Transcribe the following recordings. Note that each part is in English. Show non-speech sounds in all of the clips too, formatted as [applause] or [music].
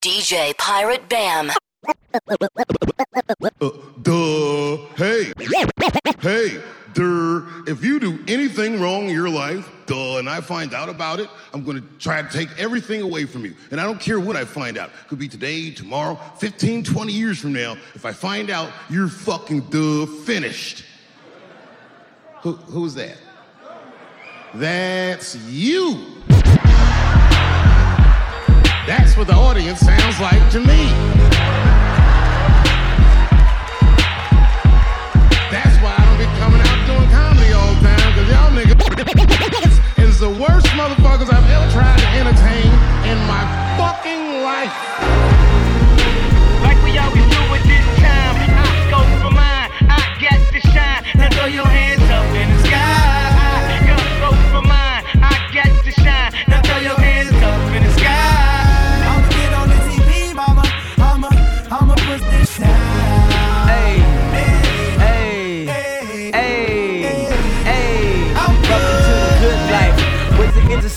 DJ Pirate Bam. Uh, duh. Hey. Hey. Duh. If you do anything wrong in your life, duh, and I find out about it, I'm gonna try to take everything away from you. And I don't care what I find out. Could be today, tomorrow, 15, 20 years from now. If I find out, you're fucking duh finished. Who, who's that? That's you. That's what the audience sounds like to me. That's why I don't be coming out doing comedy all the time, because y'all niggas is the worst motherfuckers I've ever tried to entertain in my fucking life. Like we always do at this time. I go for mine. I got to shine. Now throw your hands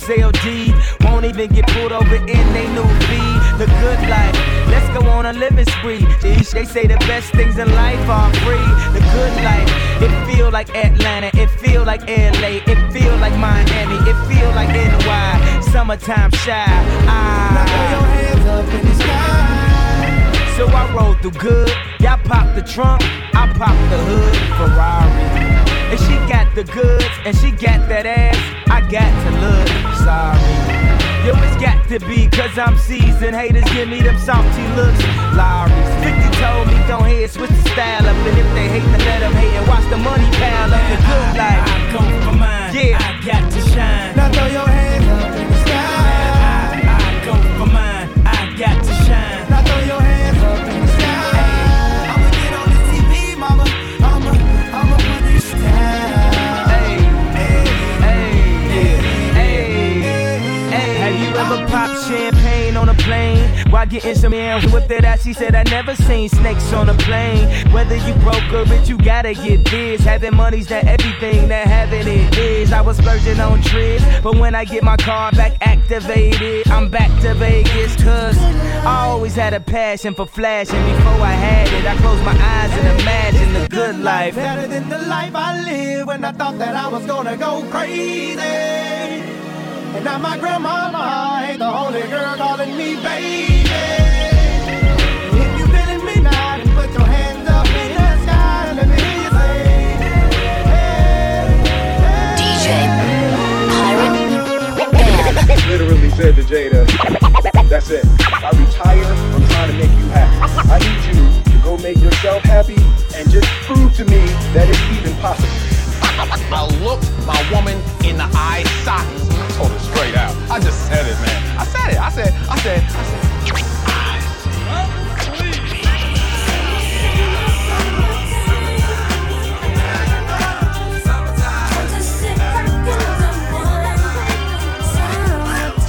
The won't even get pulled over in they new V. The good life. Let's go on a living spree. They they say the best things in life are free. The good life. It feel like Atlanta. It feel like LA. It feel like Miami. It feel like NY. Summertime shy. Now throw your Ah. hands up in the sky. So I roll through good. Y'all pop the trunk, I pop the hood. Ferrari. And she got the goods, and she got that ass. I got to look sorry. Yo, it's got to be, cause I'm seasoned. Haters give me them salty looks. Lawry's 50 told me, don't head, switch the style up. And if they hate, then let them hate and watch the money pile up. The good life. I go for mine. Yeah. I got to shine. Now throw your hands up in the sky. I, I go for mine. I got to plane? While getting some air with that ass, she said I never seen snakes on a plane. Whether you broke or rich, you gotta get this. Having money's not everything that having it is. I was splurging on trips, but when I get my car back activated, I'm back to Vegas. Cause I always had a passion for flashing. Before I had it, I closed my eyes and imagined the good life. Better than the life I live when I thought that I was gonna go crazy. And now my grandmama ain't the only girl calling me baby. If you feeling me now, then put your hands up in the sky and let me hear you say, hey, hey. DJ Pirate Bam. [laughs] literally said to Jada, that's it. I retire, I'm trying to make you happy. I need you to go make yourself happy and just prove to me that it's even possible. I looked my woman in the eye sockets. I told straight out. I just said it, man. I said it. I said, I said, I said.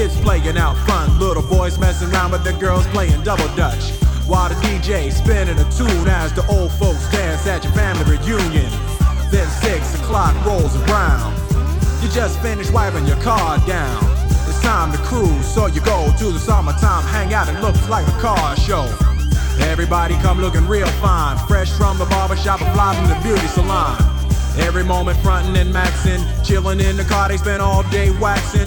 kids playing out fun, little boys messing around with the girls playing double dutch. While the DJ spinning a tune as the old folks dance at your family reunion. Then six o'clock rolls around. You just finished wiping your car down. It's time to cruise, so you go to the summertime hangout. It looks like a car show. Everybody come looking real fine, fresh from the barbershop and fly from the beauty salon. Every moment frontin' and maxin', chillin' in the car, they spend all day waxing,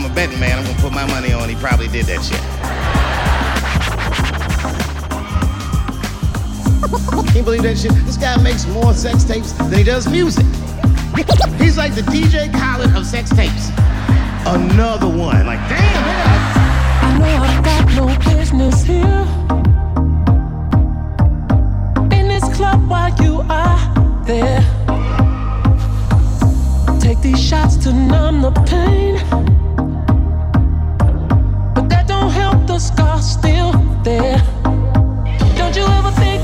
I'm a betting man, I'm gonna put my money on he probably did that shit. Can you believe that shit? This guy makes more sex tapes than he does music. He's like the DJ Khaled of sex tapes. Another one. Like, damn, man. I know I've got no business here. In this club while you are there. Take these shots to numb the pain. The scar still there. Don't you ever think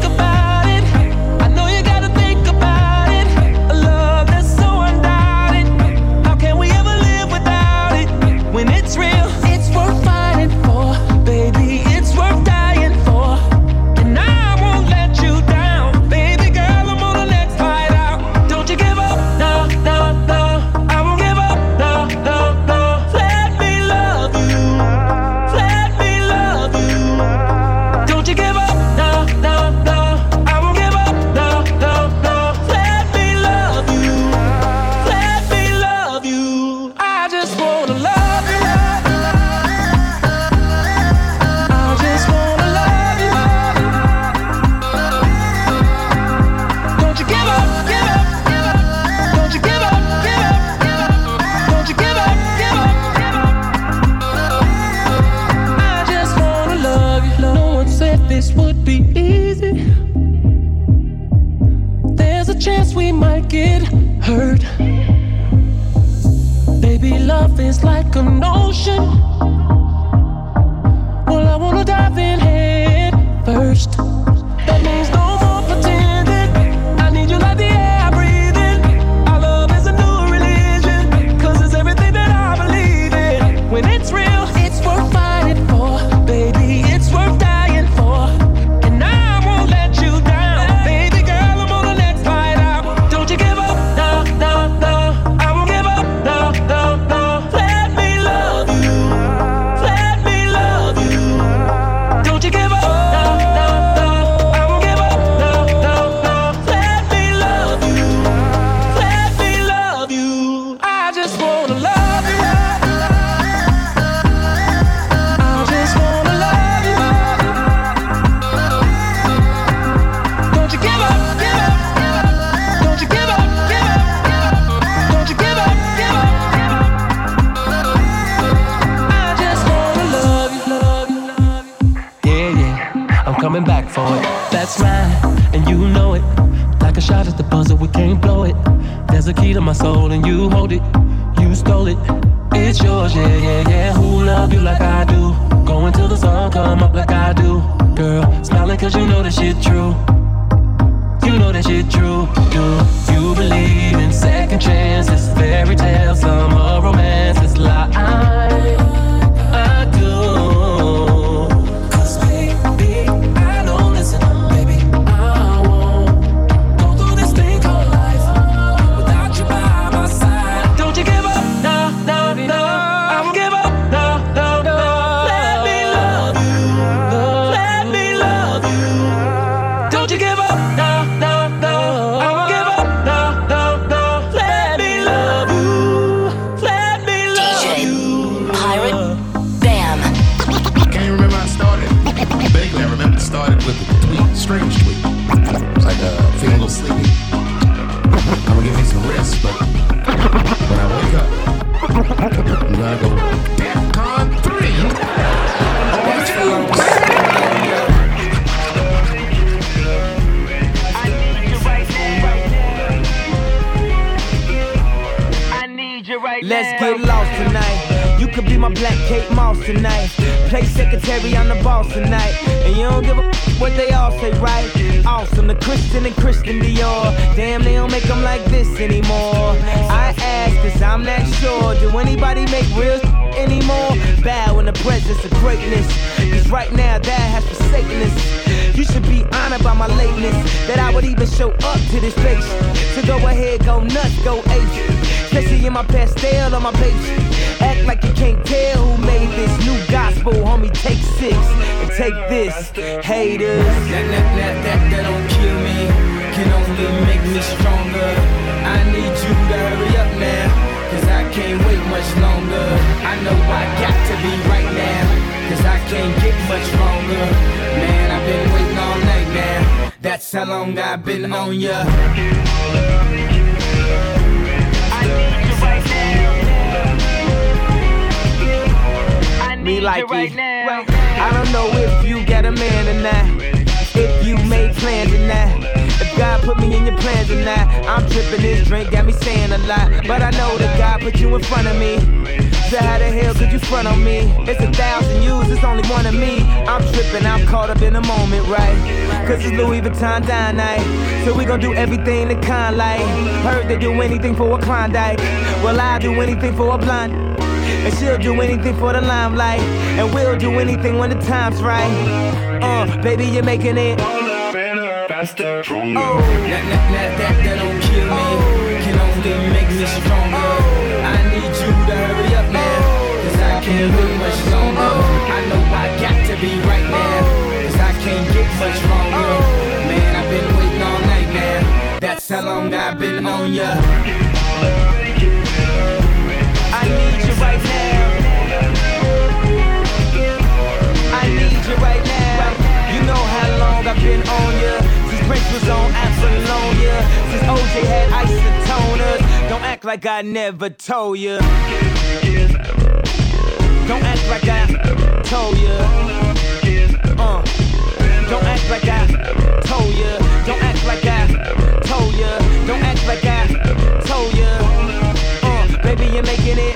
Let's get lost tonight. You could be my black Kate Moss tonight. Play secretary, I'm the boss tonight. And you don't give a what they all say, right? Awesome, the Christian and Christian Dior. Damn, they don't make them like this anymore. I ask, cause I'm not sure. Do anybody make real anymore? Bow in the presence of greatness. Cause right now, that has forsaken us. You should be honored by my lateness. That I would even show up to this place. So go ahead, go nuts, go ape. Especially in my Pastelle on my page. Act like you can't tell who made this new gospel, homie. Take six and take this, haters. That, that, that, that, that don't kill me, can only make me stronger. I need you to hurry up now, cause I can't wait much longer. I know I got to be right now, cause I can't get much longer. Man, I've been waiting all night now, that's how long I've been on ya. Me like it. I don't know if you got a man or not. If you made plans or not. If God put me in your plans or not. I'm tripping this drink, got me saying a lot. But I know that God put you in front of me. So how the hell could you front on me? It's a thousand yous, it's only one of me. I'm tripping, I'm caught up in the moment, right? Cause it's Louis Vuitton Don night. So we gon' do everything the kind like. Heard they do anything for a Klondike. Well, I'll do anything for a blind. And she'll do anything for the limelight. And we'll do anything when the time's right. Uh, baby, you're making it. Faster, stronger. Oh. That, that, that, that, that don't kill me, can only make me stronger. I need you to hurry up now, cause I can't wait much longer. I know I got to be right now, cause I can't get much longer. Man, I've been waiting all night now, that's how long I've been on ya. I need you right now. I need you right now. You know how long I've been on ya. Since Prince was on. Since OJ had isotoners. Don't act like I never told ya. Don't act like I told ya. Uh. Don't act like I told ya. Don't act like I told ya. Don't act like I told ya. Uh, baby, you're making it.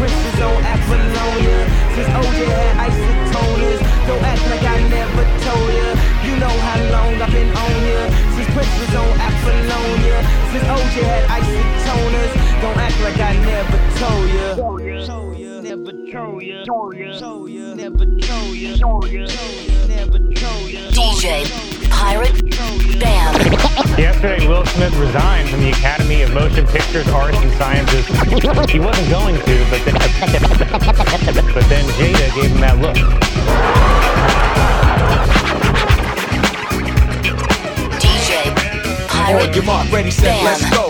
Since Prince was on Apollonia. Since OJ had isotoners. Don't act like I never told ya. You know how long I've been on ya. Since Prince was on Apollonia. Since OJ had isotoners. Don't act like I never told ya. Never told ya. Never Told ya. Never told ya. Never told ya. DJ Pirate Bam. Yesterday, Will Smith resigned from the Academy of Motion Pictures, Arts, and Sciences. He wasn't going to, but then, but then Jada gave him that look. DJ On Pirate your mark, ready, set, let's go.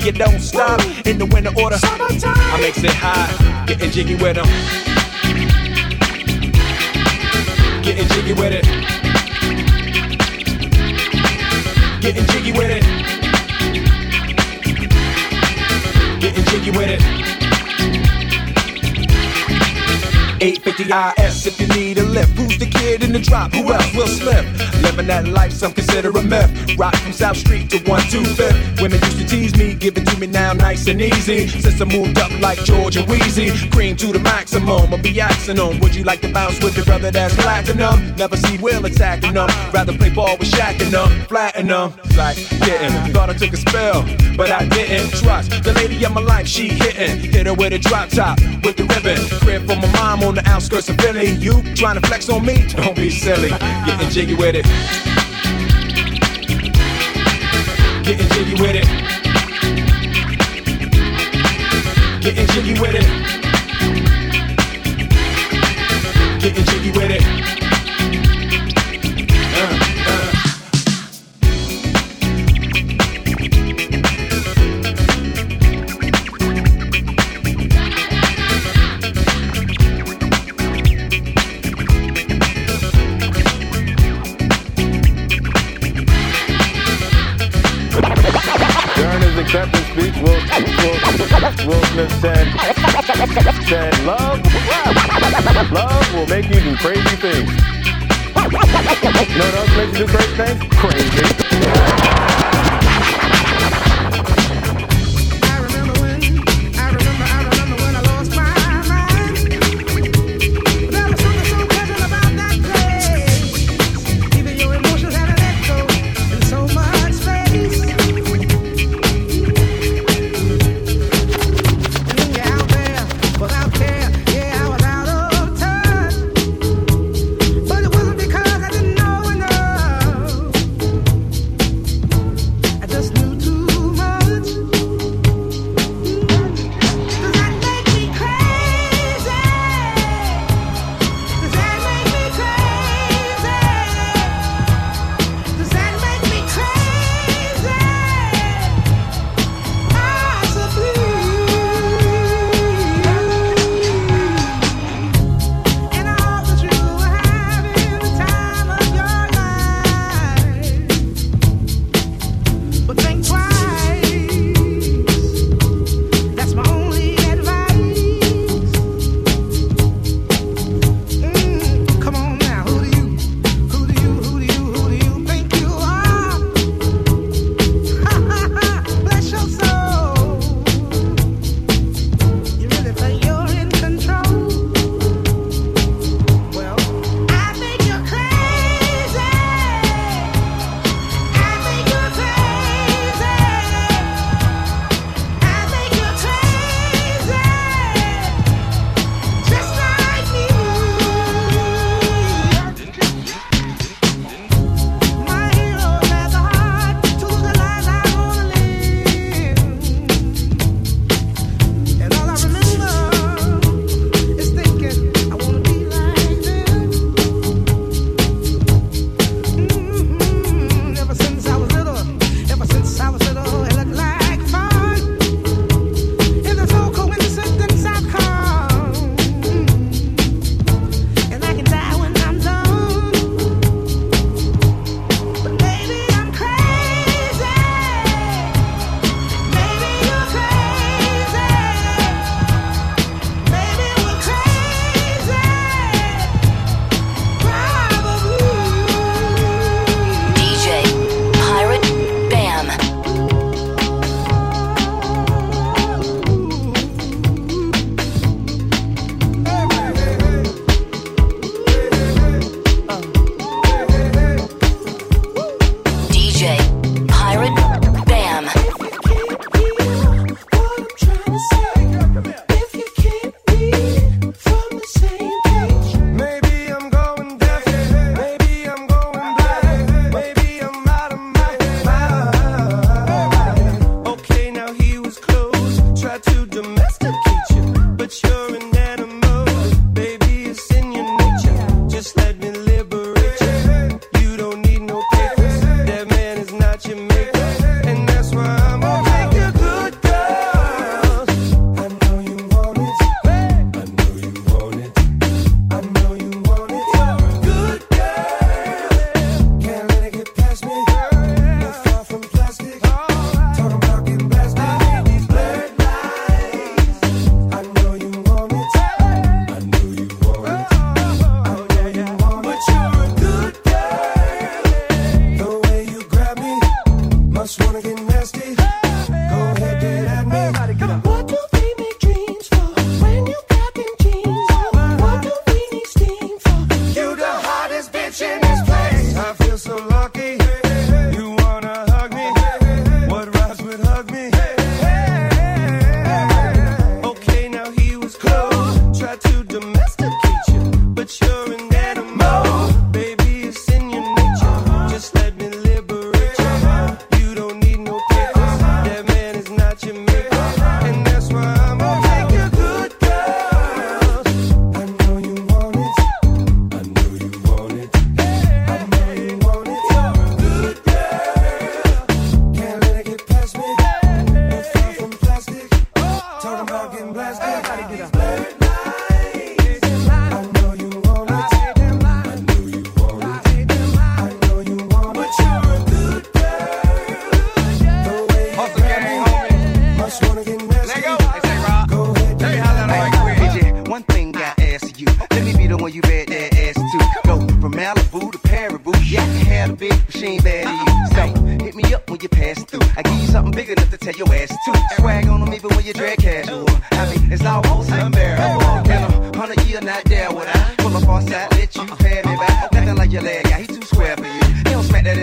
sure. You don't stop in the winter order. I makes it high, getting jiggy with them. Getting jiggy with it. Getting jiggy with it. Getting jiggy with it. 850 IS if you need a lift. Who's the kid in the drop? Who else will slip? Living that life, some consider a myth. Rock from South Street to 125th. Women used to tease me, give it to me now nice and easy. Since I moved up like George and Weezy, cream to the maximum. I'll be axing them. Would you like to bounce with your brother that's platinum? Never see Will attacking them. Rather play ball with Shaq and them, flatten them. Like getting. Thought I took a spell, but I didn't. Trust the lady of my life, she hitting. Hit her with a drop top with the ribbon. Crib for my mom on the outskirts of Philly. You trying to flex on me? Don't be silly. Getting jiggy with it. Getting jiggy with it. Getting jiggy with it. Getting jiggy with it.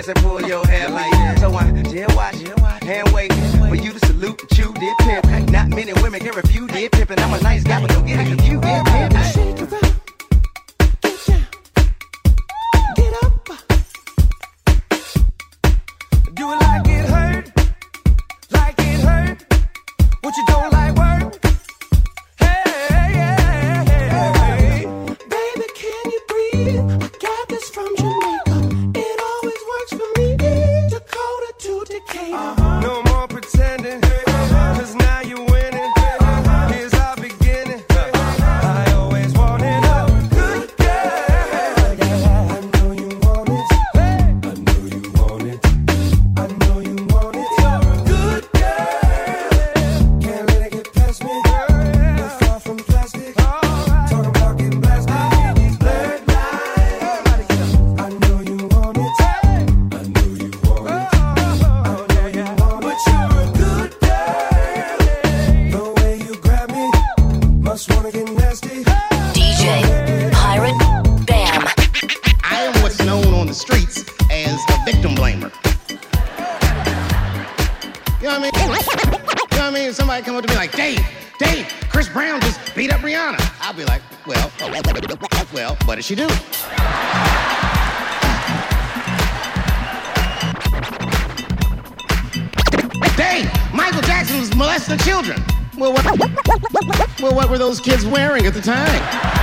this and pull your hair like that. So I did watch, hand wait for you to salute that you did pimp. Not many women can refuse did pimp, and I'm a nice guy, but don't get it cause you did pimp. Shake it up. Do it like it hurt, like it hurt. What you don't Pirate Bam. I am what's known on the streets as a victim blamer. You know what I mean? You know what I mean? Somebody come up to me like, Dave, Dave, Chris Brown just beat up Rihanna. I'll be like, well, well, what did she do? Dave, Michael Jackson was molesting children. Well, what, well, what were those kids wearing at the time?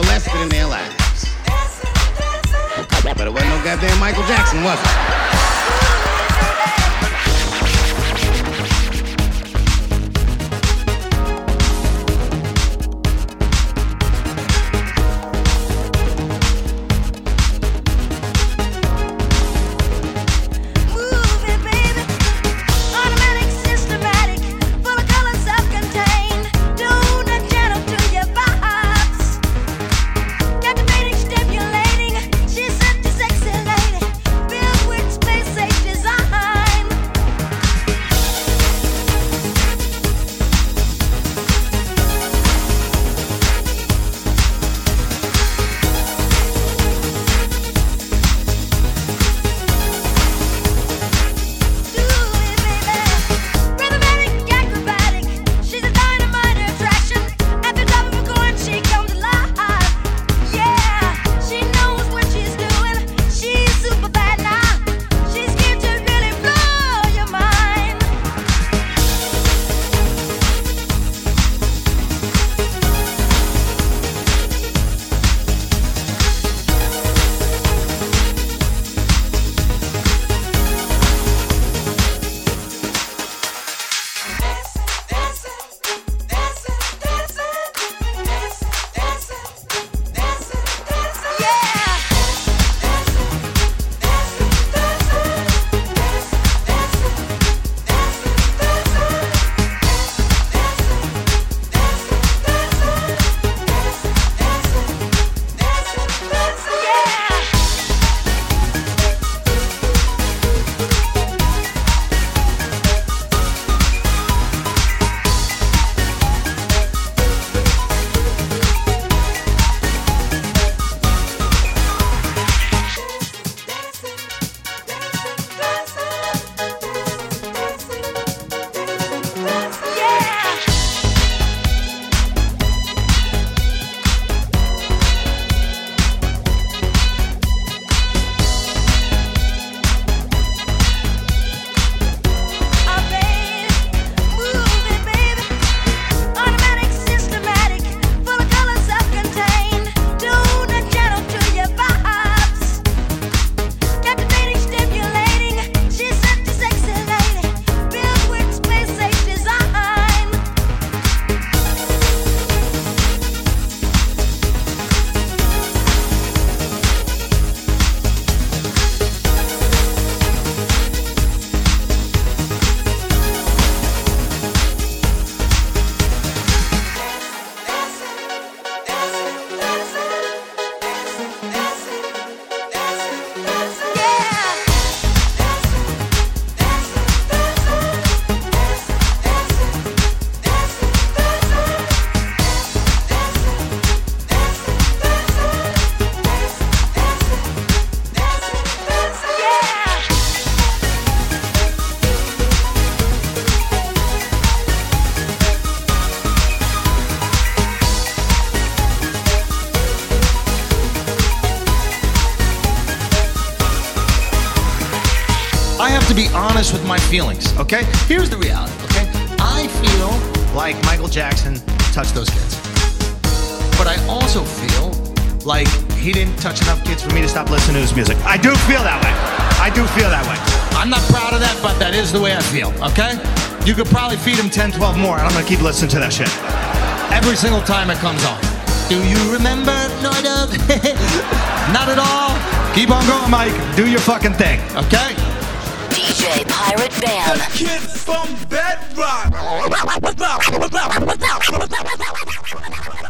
Molested in their lives. But it wasn't no goddamn Michael Jackson, was it? Feelings, okay? Here's the reality, okay? I feel like Michael Jackson touched those kids. But I also feel like he didn't touch enough kids for me to stop listening to his music. I do feel that way. I do feel that way. I'm not proud of that, but that is the way I feel, okay? You could probably feed him 10, 12 more, and I'm gonna keep listening to that shit. Every single time it comes on. Do you remember? No, I don't. not at all. Keep on going, Mike. Do your fucking thing, okay? J. Pirate Bam. Kid from Bedrock. [laughs]